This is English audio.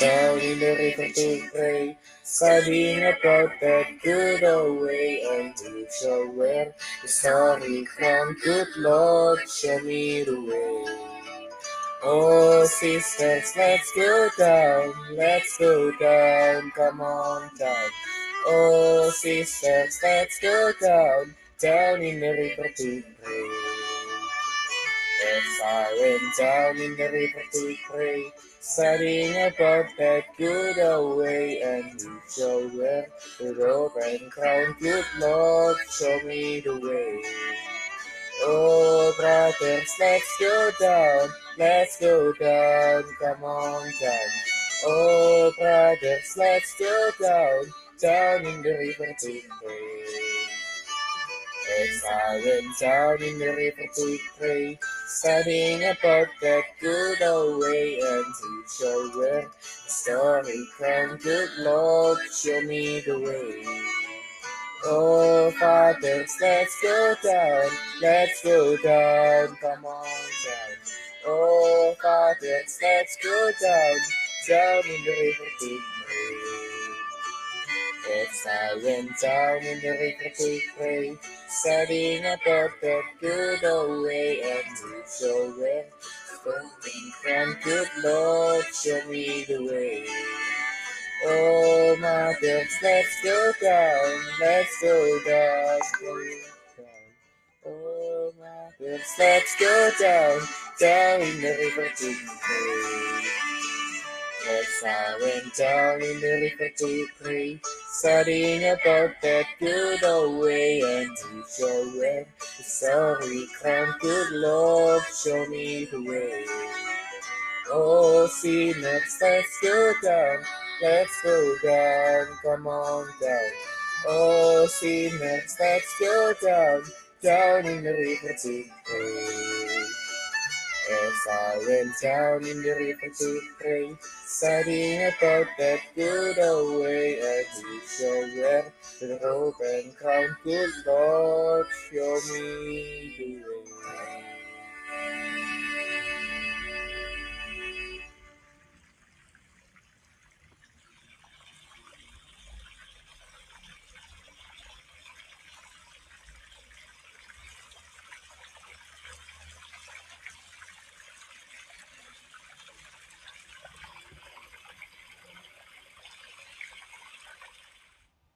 Down in the river to pray, studying about that good old way, and to show where the story from good Lord, show me the way. Oh, sisters, let's go down, let's go down, come on down. Oh, sisters, let's go down, down in the river to pray. As I went down in the river to pray, studying about that good old way, and to show where the robe and crown, good Lord, show me the way. Oh, brothers, let's go down, let's go down, on down. Oh, brothers, let's go down, down in the river to pray. Down in the river to pray, studying about that good old way, and to show where the story from good Lord, show me the way. Oh, fathers, let's go down, let's go down, come on down. Oh, fathers, let's go down, down in the river to pray. As I went down in the to pray, studying about that good old way, and to show where something from good Lord, show me the way. Oh, my mothers, let's go down, let's go down. Oh, mothers, let's go down, down in the river to As I went down in the river to pray, studying about that good old way, and show where the story from good Lord, show me the way. Oh, sinners, let's go down, let's go down, come on down. Oh, sinners, let's go down, down in the river to pray. Went down in the river to pray, studying about that good old way, and show where the robe and crown, good Lord, show me the way.